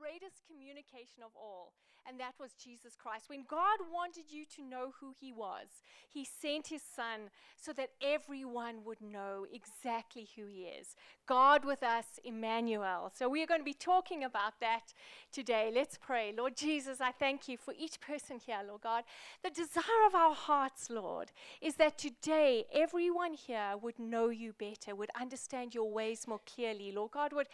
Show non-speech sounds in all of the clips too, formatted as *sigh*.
greatest communication of all, and that was Jesus Christ. When God wanted you to know who He was, He sent His Son so that everyone would know exactly who He is. God with us, Emmanuel. So we are going to be talking about that today. Let's pray. Lord Jesus, I thank you for each person here, Lord God. The desire of our hearts, Lord, is that today everyone here would know you better, would understand your ways more clearly. Lord God, would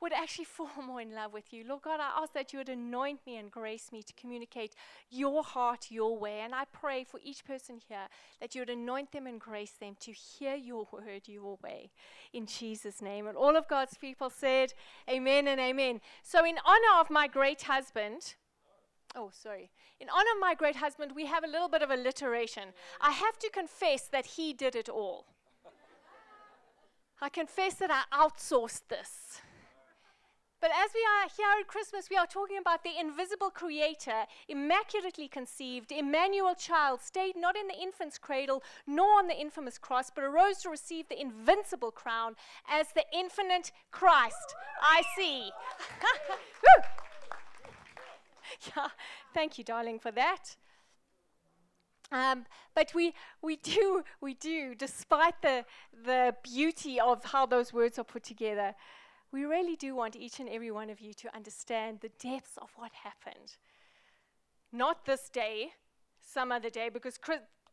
would actually *laughs* fall more in love with you. Lord God, I ask that you would anoint me and grace me to communicate your heart your way. And I pray for each person here that you would anoint them and grace them to hear your word your way. In Jesus' name. And all of God's people said, Amen and Amen. So, in honor of my great husband, Oh, sorry. In honor of my great husband, we have a little bit of alliteration. I have to confess that he did it all. I confess that I outsourced this. But as we are here at Christmas, we are talking about the invisible creator, immaculately conceived, Emmanuel child, stayed not in the infant's cradle, nor on the infamous cross, but arose to receive the invincible crown as the infinite Christ. I see. *laughs* yeah, thank you, darling, for that. Um, but we, we do, we do, despite the, the beauty of how those words are put together, we really do want each and every one of you to understand the depths of what happened. Not this day, some other day, because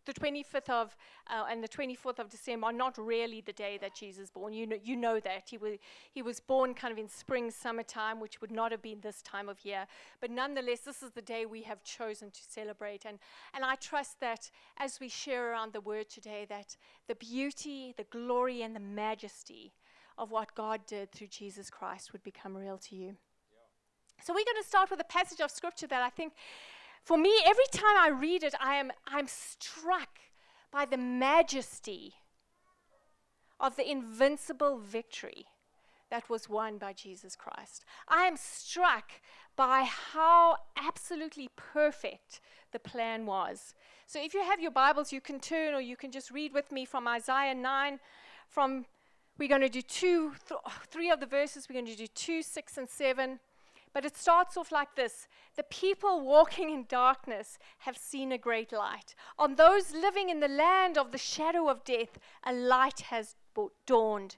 the 25th of uh, and the 24th of December are not really the day that Jesus was born. You know, you know that he was he was born kind of in spring, summertime, which would not have been this time of year. But nonetheless, this is the day we have chosen to celebrate. And and I trust that as we share around the word today, that the beauty, the glory, and the majesty of what God did through Jesus Christ would become real to you. Yeah. So we're going to start with a passage of scripture that I think for me every time I read it I am I'm struck by the majesty of the invincible victory that was won by Jesus Christ. I am struck by how absolutely perfect the plan was. So if you have your Bibles, you can turn or you can just read with me from Isaiah 9 from we're going to do two, th- three of the verses. We're going to do two, six, and seven. But it starts off like this The people walking in darkness have seen a great light. On those living in the land of the shadow of death, a light has dawned.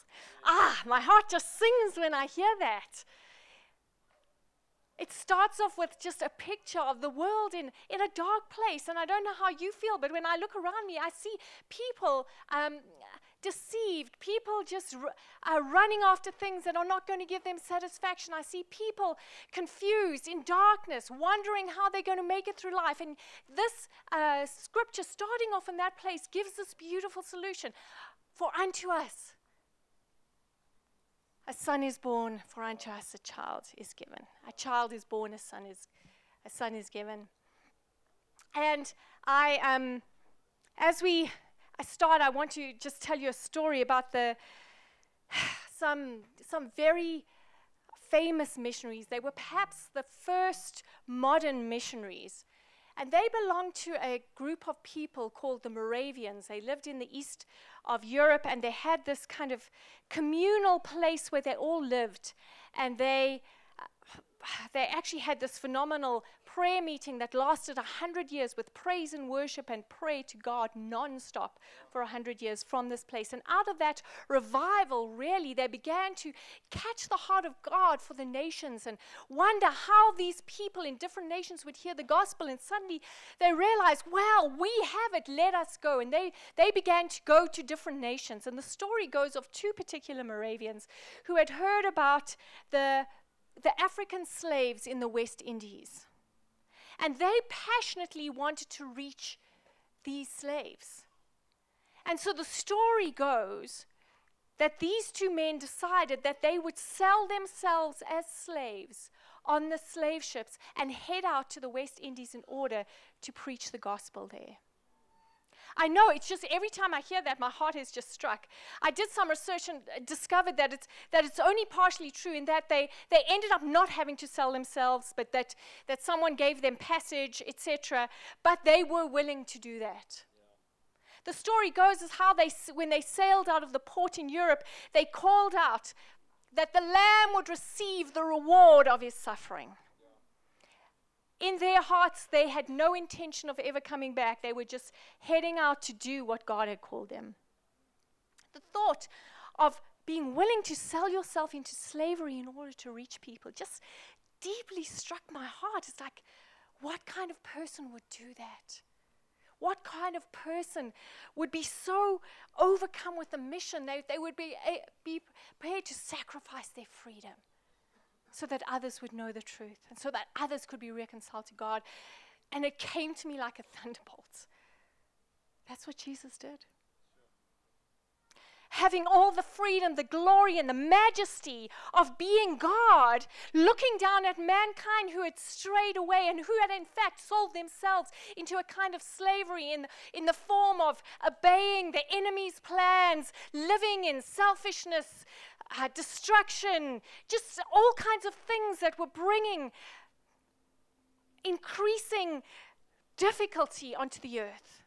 Ah, my heart just sings when I hear that. It starts off with just a picture of the world in, in a dark place. And I don't know how you feel, but when I look around me, I see people um, deceived, people just r- uh, running after things that are not going to give them satisfaction. I see people confused, in darkness, wondering how they're going to make it through life. And this uh, scripture, starting off in that place, gives this beautiful solution. For unto us a son is born, for unto us a child is given. A child is born, a son is, a son is given. And I, um, as we start, I want to just tell you a story about the *sighs* some some very famous missionaries. They were perhaps the first modern missionaries. And they belonged to a group of people called the Moravians. They lived in the east of Europe and they had this kind of communal place where they all lived. And they *sighs* they actually had this phenomenal prayer meeting that lasted 100 years with praise and worship and pray to God non-stop for 100 years from this place. And out of that revival, really, they began to catch the heart of God for the nations and wonder how these people in different nations would hear the gospel. And suddenly they realized, well, we have it, let us go. And they, they began to go to different nations. And the story goes of two particular Moravians who had heard about the the African slaves in the West Indies. And they passionately wanted to reach these slaves. And so the story goes that these two men decided that they would sell themselves as slaves on the slave ships and head out to the West Indies in order to preach the gospel there. I know it's just every time I hear that, my heart is just struck. I did some research and uh, discovered that it's, that it's only partially true in that they, they ended up not having to sell themselves, but that, that someone gave them passage, etc. But they were willing to do that. The story goes is how they, when they sailed out of the port in Europe, they called out that the Lamb would receive the reward of his suffering in their hearts, they had no intention of ever coming back. They were just heading out to do what God had called them. The thought of being willing to sell yourself into slavery in order to reach people just deeply struck my heart. It's like, what kind of person would do that? What kind of person would be so overcome with the mission they, they would be, uh, be prepared to sacrifice their freedom? So that others would know the truth and so that others could be reconciled to God. And it came to me like a *laughs* thunderbolt. That's what Jesus did. Having all the freedom, the glory, and the majesty of being God, looking down at mankind who had strayed away and who had, in fact, sold themselves into a kind of slavery in, in the form of obeying the enemy's plans, living in selfishness, uh, destruction, just all kinds of things that were bringing increasing difficulty onto the earth.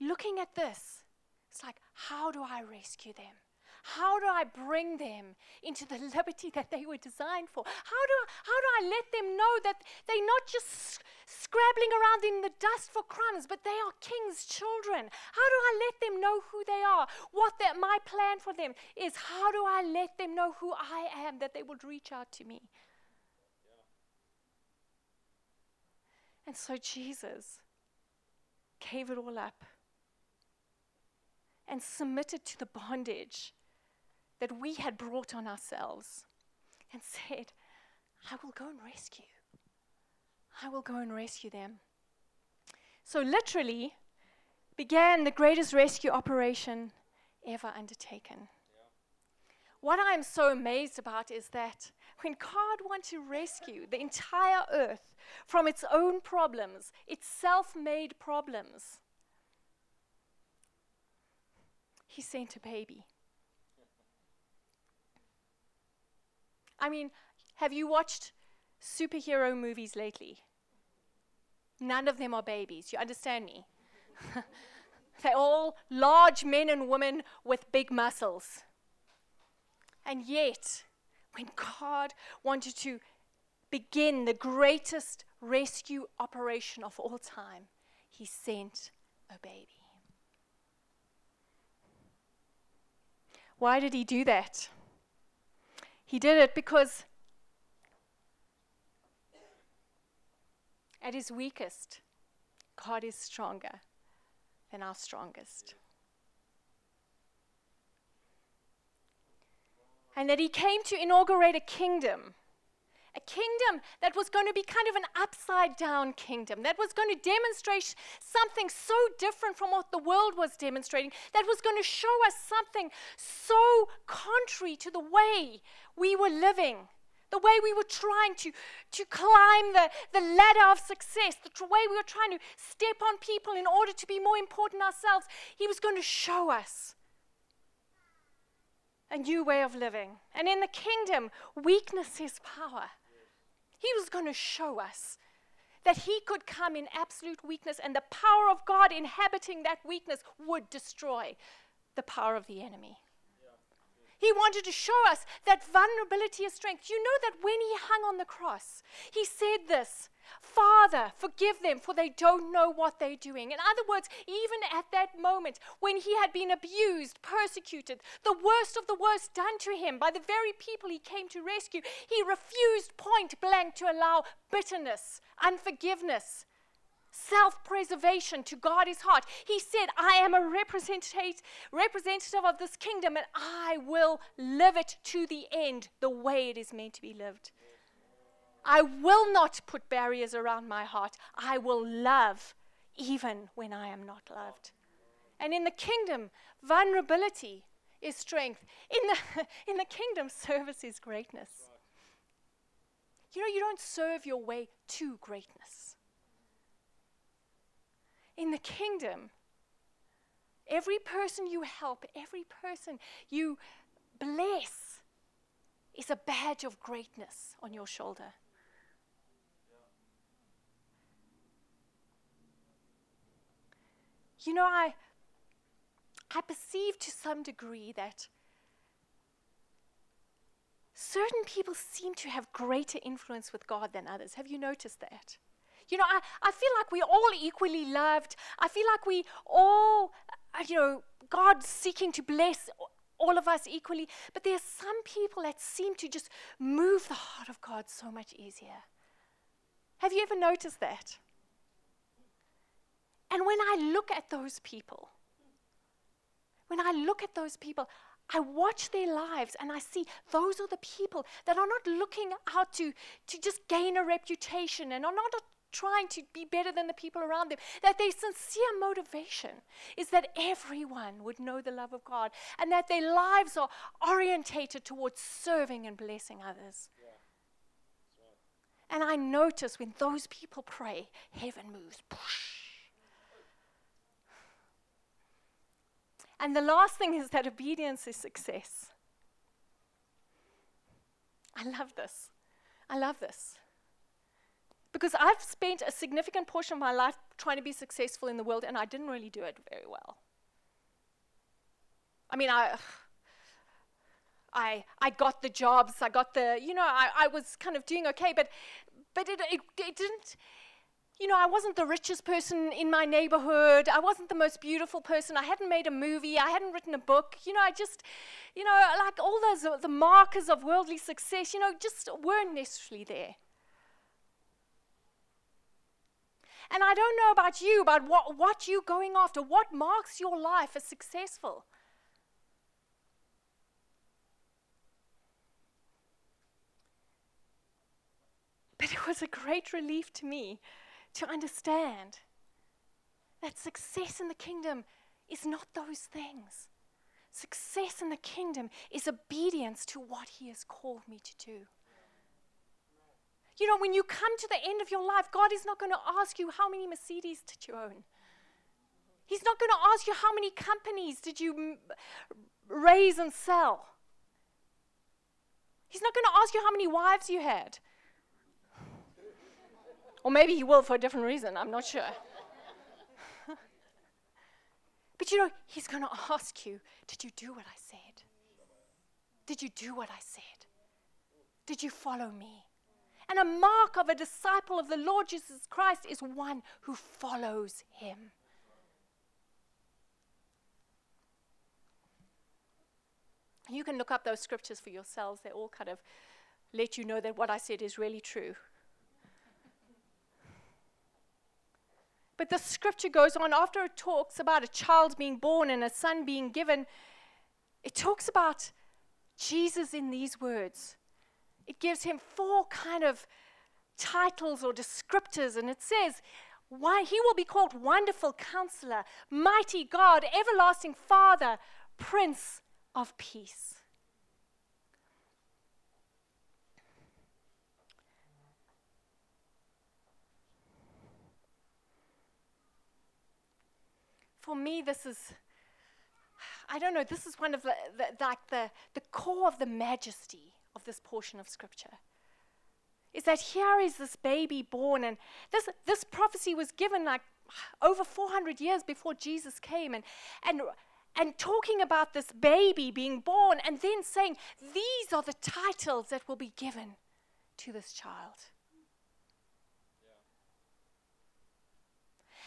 Looking at this, it's like, how do I rescue them? How do I bring them into the *laughs* liberty that they were designed for? How do, I, how do I let them know that they're not just scrabbling around in the dust for crumbs, but they are king's children? How do I let them know who they are? What that my plan for them is? How do I let them know who I am that they would reach out to me? And so Jesus gave it all up and submitted to the bondage that we had brought on ourselves and said, I will go and rescue. I will go and rescue them. So, literally, began the greatest rescue operation ever undertaken. What I am so amazed about is that when God wants to rescue the entire earth from its own problems, its self made problems, He sent a baby. I mean, have you watched superhero movies lately? None of them are babies. You understand me? *laughs* They're all large men and women with big muscles. And yet, when God wanted to begin the greatest rescue operation of all time, He sent a baby. Why did He do that? He did it because at his weakest, God is stronger than our strongest. And that he came to inaugurate a kingdom a kingdom that was going to be kind of an upside down kingdom, that was going to demonstrate something so different from what the world was demonstrating, that was going to show us something so contrary to the way we were living. The way we were trying to, to climb the, the ladder of success, the tr- way we were trying to step on people in order to be more important ourselves, he was going to show us a new way of living. And in the kingdom, weakness is power. He was going to show us that he could come in absolute weakness and the power of God inhabiting that weakness would destroy the power of the enemy. He wanted to show us that vulnerability is strength. You know that when he hung on the cross, he said this Father, forgive them, for they don't know what they're doing. In other words, even at that moment when he had been abused, persecuted, the worst of the worst done to him by the very people he came to rescue, he refused point blank to allow bitterness, unforgiveness, self preservation to guard his heart. He said, I am a representative, representative of this kingdom and I will live it to the end the way it is meant to be lived. I will not put barriers around my heart. I will love even when I am not loved. And in the kingdom, vulnerability is strength. In the, *laughs* in the kingdom, service is greatness. You know, you don't serve your way to greatness. In the kingdom, every person you help, every person you bless, is a badge of greatness on your shoulder. You know, I, I perceive to some degree that certain people seem to have greater influence with God than others. Have you noticed that? You know, I, I feel like we're all equally loved. I feel like we all, uh, you know, God seeking to bless all of us equally. But there are some people that seem to just move the heart of God so much easier. Have you ever noticed that? And when I look at those people, when I look at those people, I watch their lives and I see those are the people that are not looking out to, to just gain a reputation and are not trying to be better than the people around them. That their sincere motivation is that everyone would know the love of God and that their lives are orientated towards serving and blessing others. Yeah. Right. And I notice when those people pray, heaven moves. And the last thing is that obedience is success. I love this. I love this. Because I've spent a significant portion of my life trying to be successful in the world, and I didn't really do it very well. I mean, I. I, I got the jobs, I got the, you know, I, I was kind of doing okay, but, but it, it, it didn't, you know, I wasn't the richest person in my neighborhood. I wasn't the most beautiful person. I hadn't made a movie. I hadn't written a book. You know, I just, you know, like all those, uh, the markers of worldly success, you know, just weren't necessarily there. And I don't know about you, about what, what you're going after, what marks your life as successful. But it was a great relief to me to understand that success in the kingdom is not those things. Success in the kingdom is obedience to what He has called me to do. You know, when you come to the end of your life, God is not going to ask you how many Mercedes did you own. He's not going to ask you how many companies did you raise and sell. He's not going to ask you how many wives you had. Or maybe he will for a different reason, I'm not sure. *laughs* but you know, he's going to ask you Did you do what I said? Did you do what I said? Did you follow me? And a mark of a disciple of the Lord Jesus Christ is one who follows him. You can look up those scriptures for yourselves. They all kind of let you know that what I said is really true. But the scripture goes on after it talks about a child being born and a son being given. It talks about Jesus in these words. It gives him four kind of titles or descriptors, and it says, why he will be called Wonderful Counselor, Mighty God, Everlasting Father, Prince of Peace. For me, this is, I don't know, this is one of the, the, like the, the core of the majesty of this portion of Scripture. Is that here is this baby born, and this, this prophecy was given like over 400 years before Jesus came, and, and, and talking about this baby being born, and then saying, These are the titles that will be given to this child.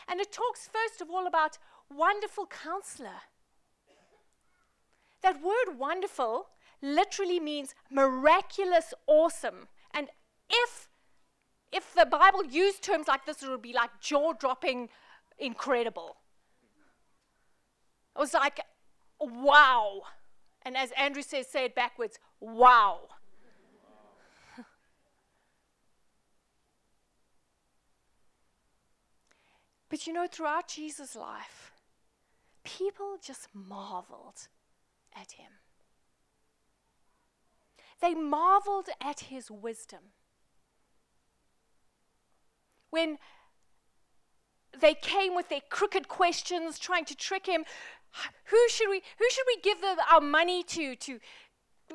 And it talks first of all about wonderful counselor. That word wonderful literally means miraculous, awesome. And if if the Bible used terms like this, it would be like jaw dropping, incredible. It was like, wow. And as Andrew says, say it backwards, wow. *laughs* but you know, throughout Jesus' life, people just marveled at him. They marveled at his wisdom. When they came with their crooked questions, trying to trick him, who should we, who should we give the, our money to, to?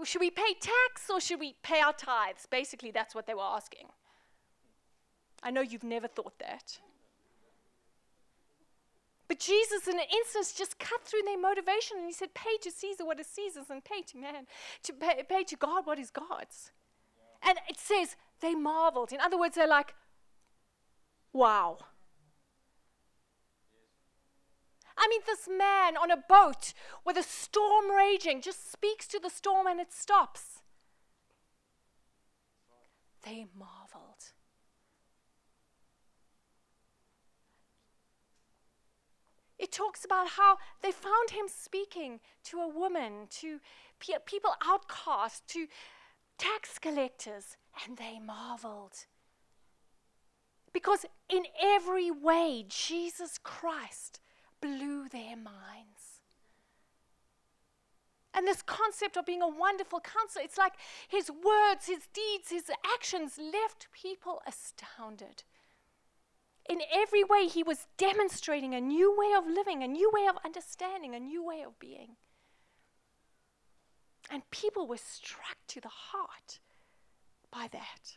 Should we pay tax or should we pay our tithes? Basically, that's what they were asking. I know you've never thought that. But Jesus, in an instance, just cut through their motivation and he said, Pay to Caesar what is Caesar's and pay to man, to pay, pay to God what is God's. And it says they marveled. In other words, they're like, Wow. I mean, this man on a boat with a storm raging just speaks to the storm and it stops. They marveled. It talks about how they found him speaking to a woman, to pe- people outcast, to tax collectors, and they marveled. Because in every way, Jesus Christ blew their minds. And this concept of being a wonderful counselor, it's like his words, his deeds, his actions left people astounded. In every way, he was demonstrating a new way of living, a new way of understanding, a new way of being. And people were struck to the heart by that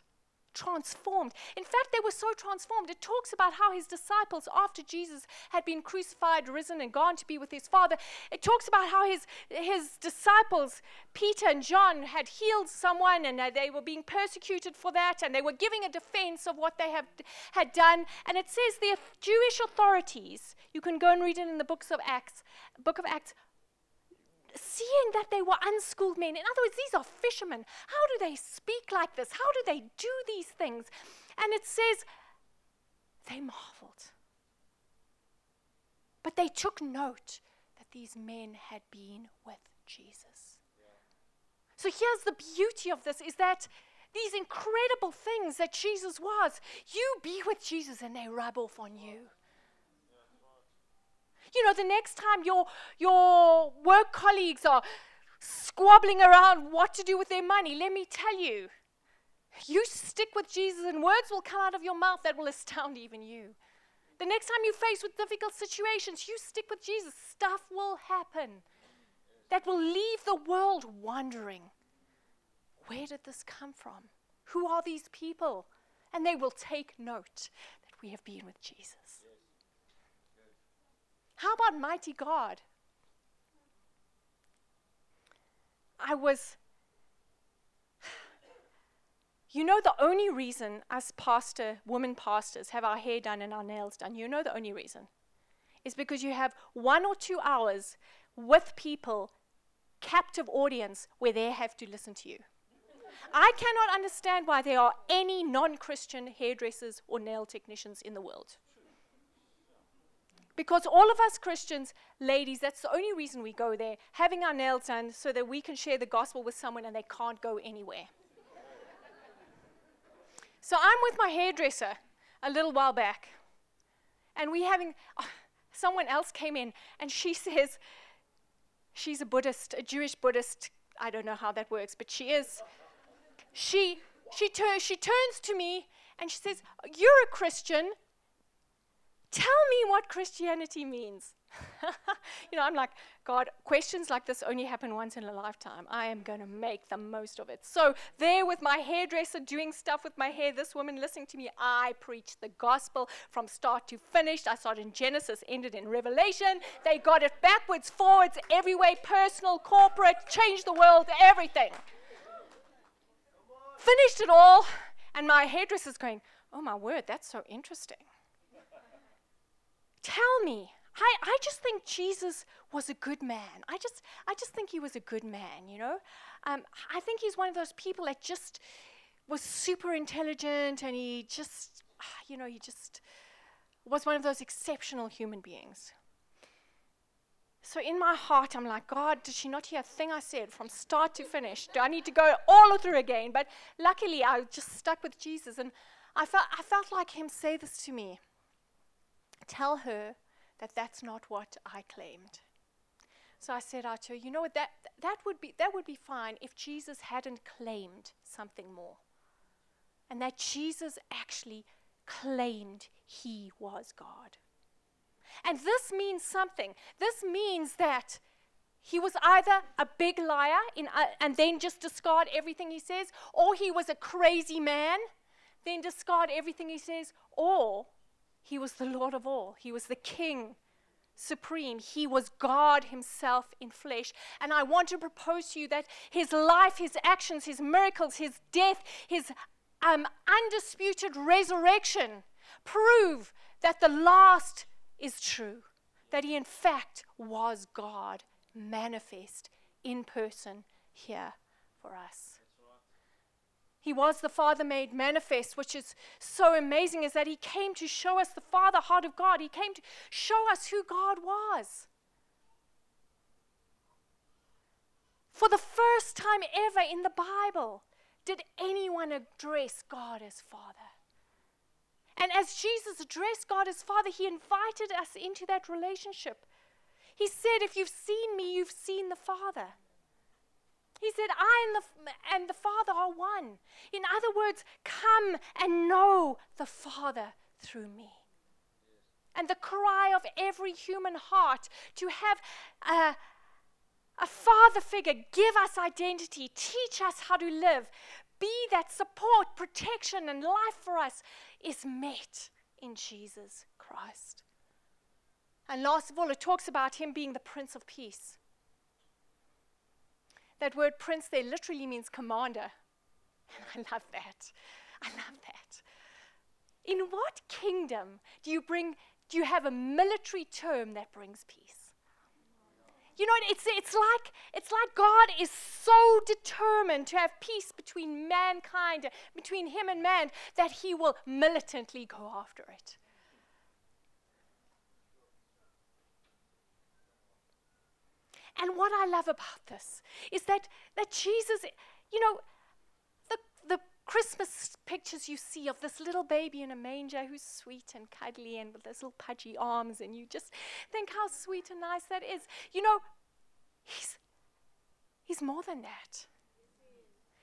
transformed. In fact, they were so transformed. It talks about how his disciples, after Jesus had been crucified, risen, and gone to be with his Father, it talks about how his, his disciples, Peter and John, had healed someone and they were being persecuted for that, and they were giving a defense of what they have, had done. And it says the Jewish authorities, you can go and read it in the books of Acts, book of Acts, seeing that they were unschooled men. In other words, these are fishermen. How do they speak like this? How do they do these things? And it says they marveled. But they took note that these men had been with Jesus. So here's the beauty of this is that these incredible things that Jesus was, you be with Jesus and they rub off on you. You know, the next time your, your work colleagues are squabbling around what to do with their money, let me tell you, you stick with Jesus and words will come out of your mouth that will astound even you. The next time you face with difficult situations, you stick with Jesus, stuff will happen that will leave the world wondering where did this come from? Who are these people? And they will take note that we have been with Jesus. How about mighty God? I was. You know, the only reason us pastor, women pastors, have our hair done and our nails done, you know the only reason is because you have one or two hours with people, captive audience, where they have to listen to you. I cannot understand why there are any non Christian hairdressers or nail technicians in the world. Because all of us Christians, ladies, that's the only reason we go there, having our nails done so that we can share the gospel with someone and they can't go anywhere. so I'm with my hairdresser a little while back, and we having oh, someone else came in and she *laughs* says she's a Buddhist, a Jewish Buddhist. I don't know how that works, but she is. She she, tur- she turns to me and she says, You're a Christian. Tell me what Christianity means. *laughs* you know, I'm like, God, questions like this only happen once in a lifetime. I am going to make the most of it. So, there with my hairdresser doing stuff with my hair, this woman listening to me, I preached the gospel from start to finish. I started in Genesis, ended in Revelation. They got it backwards, forwards, every way personal, corporate, changed the world, everything. Finished it all, and my hairdresser's going, Oh my word, that's so interesting. Tell me. I, I just think Jesus was a good man. I just, I just think he was a good man, you know? Um, I think he's one of those people that just was super intelligent and he just, you know, he just was one of those exceptional human beings. So in my heart, I'm like, God, did she not hear a thing I said from start to finish? Do I need to go all through again? But luckily, I just stuck with Jesus, and I felt I felt like Him say this to me. Tell her that that's not what I claimed. So I said out to her, you know what, that, that, would be, that would be fine if Jesus hadn't claimed something more. And that Jesus actually claimed he was God. And this means something. This means that he was either a big liar in, uh, and then just discard everything he says, or he was a crazy man, then discard everything he says, or he was the Lord of all. He was the King supreme. He was God Himself in flesh. And I want to propose to you that His life, His actions, His miracles, His death, His um, undisputed resurrection prove that the last is true. That He, in fact, was God manifest in person here for us. He was the Father made manifest, which is so amazing, is that He came to show us the Father heart of God. He came to show us who God was. For the first time ever in the Bible, did anyone address God as Father? And as Jesus addressed God as Father, He invited us into that relationship. He said, If you've seen me, you've seen the Father. He said, I and the, and the Father are one. In other words, come and know the Father through me. And the cry of every human heart to have a, a father figure give us identity, teach us how to live, be that support, protection, and life for us is met in Jesus Christ. And last of all, it talks about him being the Prince of Peace. That word prince there literally means commander. And I love that. I love that. In what kingdom do you bring do you have a military term that brings peace? You know, it's, it's, like, it's like God is so determined to have peace between mankind, between him and man, that he will militantly go after it. And what I love about this is that, that Jesus, you know, the, the Christmas pictures you see of this little baby in a manger who's sweet and cuddly and with those little pudgy arms, and you just think how sweet and nice that is. You know, he's, he's more than that.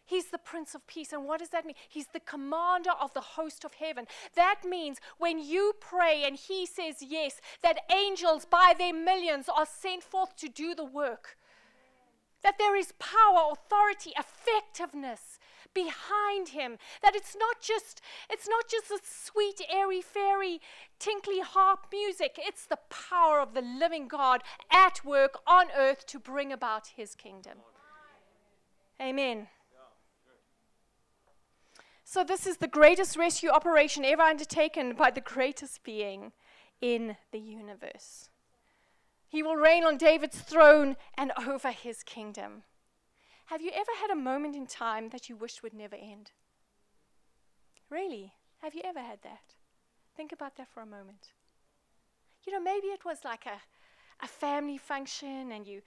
He's the Prince of Peace. And what does that mean? He's the commander of the host of heaven. That means when you pray and He says yes, that angels by their millions are sent forth to do the work. That there is power, authority, effectiveness behind him that it's not just it's not just a sweet airy fairy tinkly harp music it's the power of the living god at work on earth to bring about his kingdom amen so, this is the greatest rescue operation ever undertaken by the greatest being in the universe. He will reign on David's throne and over his kingdom. Have you ever had a moment in time that you wished would never end? Really? Have you ever had that? Think about that for a moment. You know, maybe it was like a, a family function and you,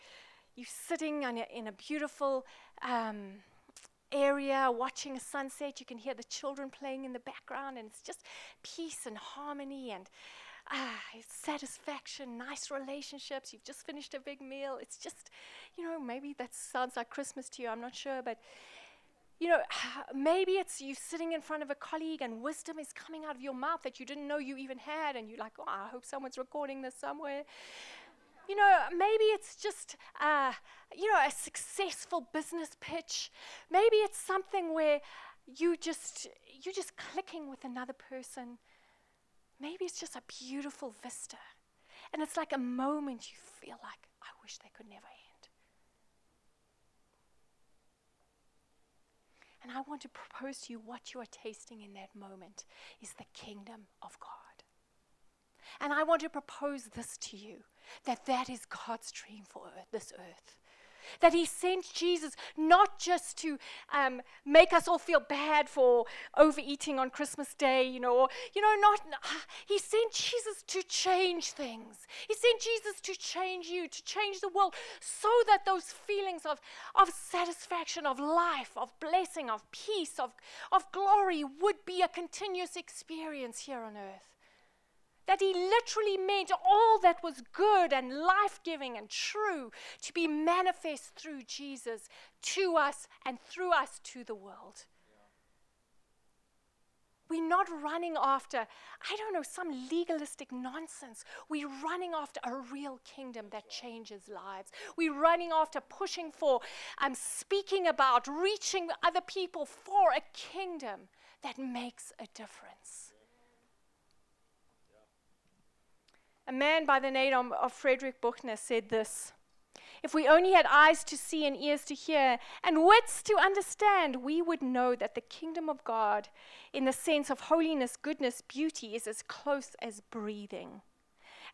you sitting a, in a beautiful um, area watching a sunset. You can hear the children playing in the background, and it's just peace and harmony and ah, satisfaction, nice relationships. You've just finished a big meal. It's just, you know, maybe that sounds like Christmas to you. I'm not sure, but. You know, *sighs* maybe it's you sitting in front of a colleague and wisdom is coming out of your mouth that you didn't know you even had, and you're like, oh, I hope someone's recording this somewhere you know, maybe it's just, uh, you know, a successful business pitch. Maybe it's something where you just, you're just clicking with another person. Maybe it's just a beautiful vista. And it's like a moment you feel like, I wish they could never end. And I want to propose to you what you are tasting in that moment is the kingdom of God. And I want to propose this to you that that is God's dream for earth, this earth. That He sent Jesus not just to um, make us all feel bad for overeating on Christmas Day, you know, or, you know, not. Uh, he sent Jesus to change things. He sent Jesus to change you, to change the world, so that those feelings of, of satisfaction, of life, of blessing, of peace, of, of glory would be a continuous experience here on earth that he literally meant all that was good and life giving and true to be manifest through Jesus to us and through us to the world. We're not running after, I don't know, some legalistic nonsense. We're running after a real kingdom that changes lives. We're running after pushing for, I'm um, speaking about, reaching other people for a kingdom that makes a difference. A man by the name of Frederick Buechner said this if we only had eyes to see and ears to hear and wits to understand, we would know that the kingdom of God, in the sense of holiness, goodness, beauty, is as close as breathing.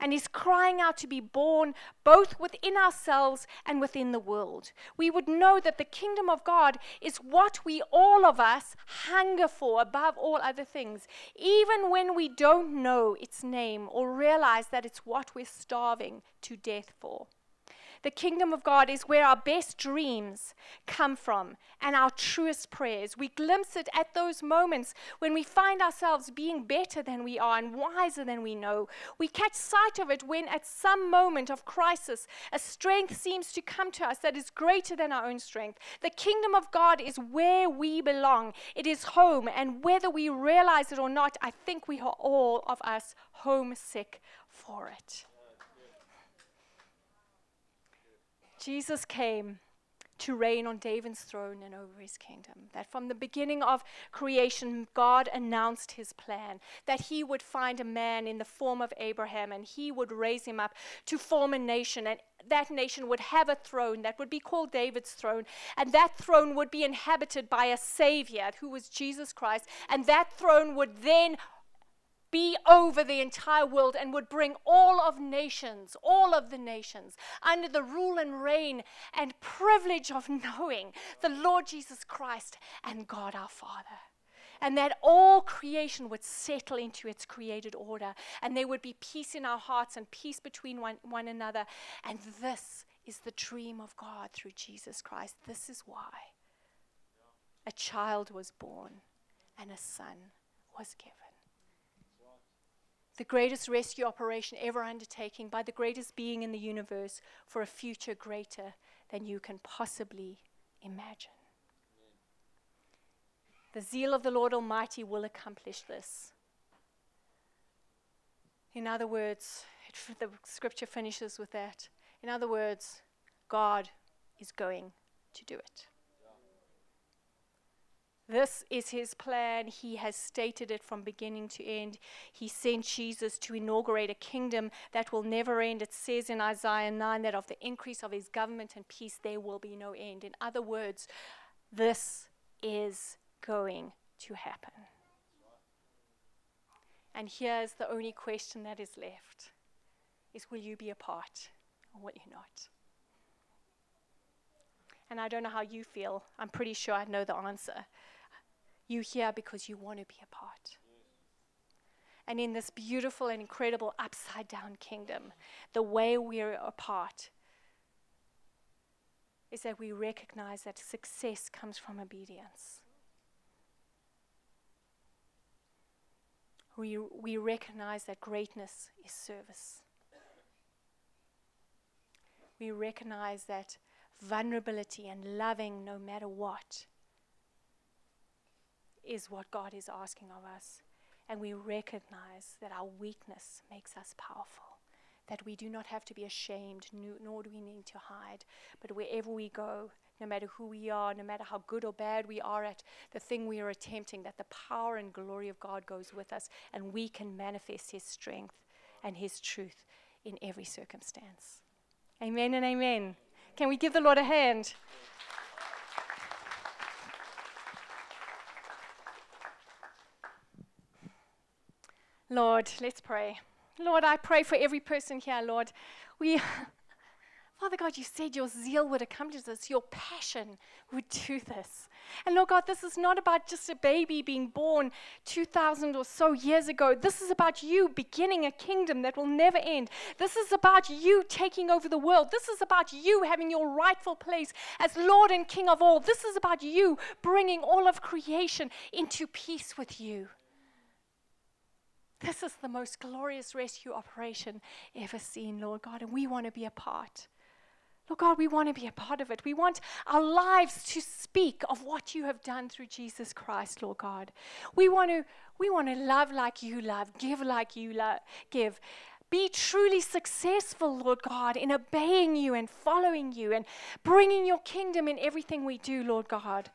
And is crying out to be born both within ourselves and within the world. We would know that the kingdom of God is what we all of us hunger for above all other things, even when we don't know its name or realize that it's what we're starving to death for. The kingdom of God is where our best dreams come from and our truest prayers. We glimpse it at those moments when we find ourselves being better than we are and wiser than we know. We catch sight of it when, at some moment of crisis, a strength seems to come to us that is greater than our own strength. The kingdom of God is where we belong, it is home, and whether we realize it or not, I think we are all of us homesick for it. Jesus came to reign on David's throne and over his kingdom. That from the beginning of creation, God announced his plan that he would find a man in the form of Abraham and he would raise him up to form a nation. And that nation would have a throne that would be called David's throne. And that throne would be inhabited by a Savior who was Jesus Christ. And that throne would then be over the entire world and would bring all of nations, all of the nations, under the rule and reign and privilege of *laughs* knowing the Lord Jesus Christ and God our Father. And that all creation would settle into its created order, and there would be peace in our hearts and peace between one, one another. And this is the dream of God through Jesus Christ. This is why a child was born and a son was given the greatest rescue operation ever undertaken by the greatest being in the universe for a future greater than you can possibly imagine. The zeal of the Lord Almighty will accomplish this. In other words, it, *laughs* the scripture finishes with that. In other words, God is going to do it. This is his plan. He has stated it from beginning to end. He sent Jesus to inaugurate a kingdom that will never end. It says in Isaiah 9 that of the increase of his government and peace there will be no end. In other words, this is going to happen. And here's the only question that is left is will you be a part or will you not? And I don't know how you feel. I'm pretty sure I know the answer. You here because you want to be a part. And in this beautiful and incredible upside down kingdom, the way we're a part is that we recognize that success comes from obedience. We, we recognize that greatness is service. We recognize that vulnerability and loving no matter what is what God is asking of us. And we recognize that our weakness makes us powerful, that we do not have to be ashamed, nor do we need to hide. But wherever we go, no matter who we are, no matter how good or bad we are at the thing we are attempting, that the power and glory of God goes with us, and we can manifest His strength and His truth in every circumstance. Amen and amen. Can we give the Lord a hand? Lord, let's pray. Lord, I pray for every person here, Lord. We, *laughs* Father God, you said your zeal would accomplish this, your passion would do this. And Lord God, this is not about just a baby being born 2,000 or so years ago. This is about you beginning a kingdom that will never end. This is about you taking over the world. This is about you having your rightful place as Lord and King of all. This is about you bringing all of creation into peace with you. This is the most glorious rescue operation ever seen, Lord God, and we want to be a part. Lord God, we want to be a part of it. We want our lives to speak of what you have done through Jesus Christ, Lord God. We want to, we want to love like you love, give like you love, give. Be truly successful, Lord God, in obeying you and following you and bringing your kingdom in everything we do, Lord God.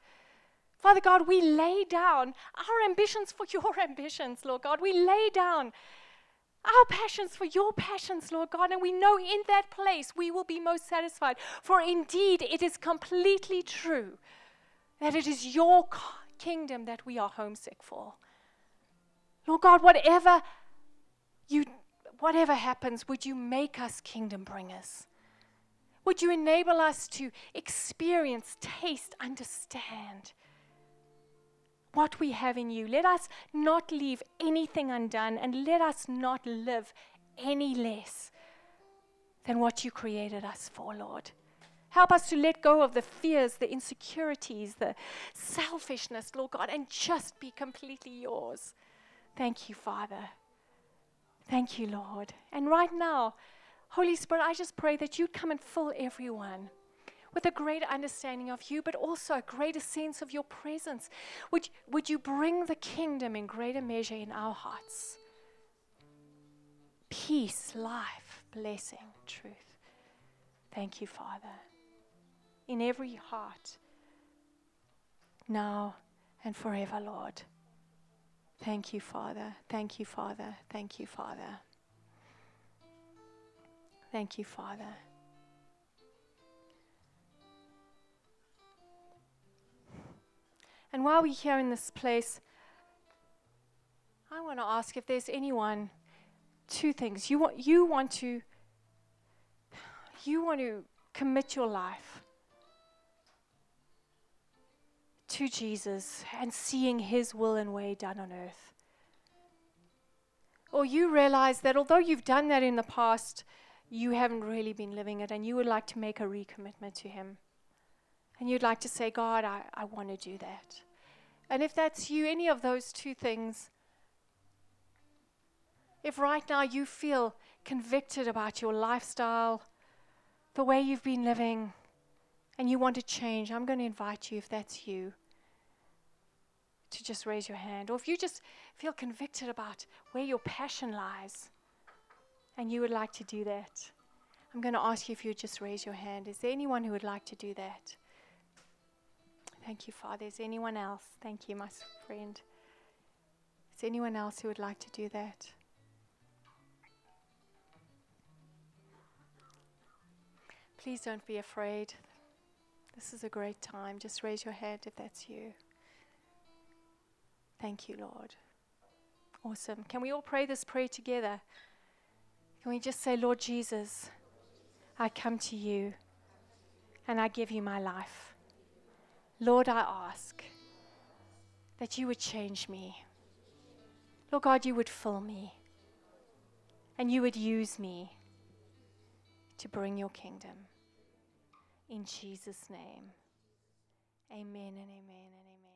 Father God, we lay down our ambitions for your *laughs* ambitions, Lord God. We lay down our passions for your passions, Lord God, and we know in that place we will be most satisfied. For indeed, it is completely true that it is your kingdom that we are homesick for. Lord God, whatever you whatever happens, would you make us kingdom bringers? Would you enable us to experience, taste, understand what we have in you. Let us not leave anything undone and let us not live any less than what you created us for, Lord. Help us to let go of the fears, the insecurities, the selfishness, Lord God, and just be completely yours. Thank you, Father. Thank you, Lord. And right now, Holy Spirit, I just pray that you'd come and fill everyone with a greater understanding of you, but also a greater sense of your presence. Would, would you bring the kingdom in greater measure in our hearts? Peace, life, blessing, truth. Thank you, Father. In every heart, now and forever, Lord. Thank you, Father. Thank you, Father. Thank you, Father. Thank you, Father. And while we're here in this place, I want to ask if there's anyone, two things. You want, you want to, you want to commit your life to Jesus and seeing his will and way done on earth. Or you realize that although you've done that in the past, you haven't really been living it and you would like to make a recommitment to him. And you'd like to say, God, I, I want to do that. And if that's you, any of those two things, if right now you feel convicted about your lifestyle, the way you've been living, and you want to change, I'm going to invite you, if that's you, to just raise your hand. Or if you just feel convicted about where your passion lies and you would like to do that, I'm going to ask you if you would just raise your hand. Is there anyone who would like to do that? Thank you, Father. Is anyone else? Thank you, my friend. Is anyone else who would like to do that? Please don't be afraid. This is a great time. Just raise your hand if that's you. Thank you, Lord. Awesome. Can we all pray this prayer together? Can we just say, Lord Jesus, I come to you and I give you my life. Lord, I ask that you would change me. Lord God, you would fill me and you would use me to bring your kingdom. In Jesus' name, amen and amen and amen.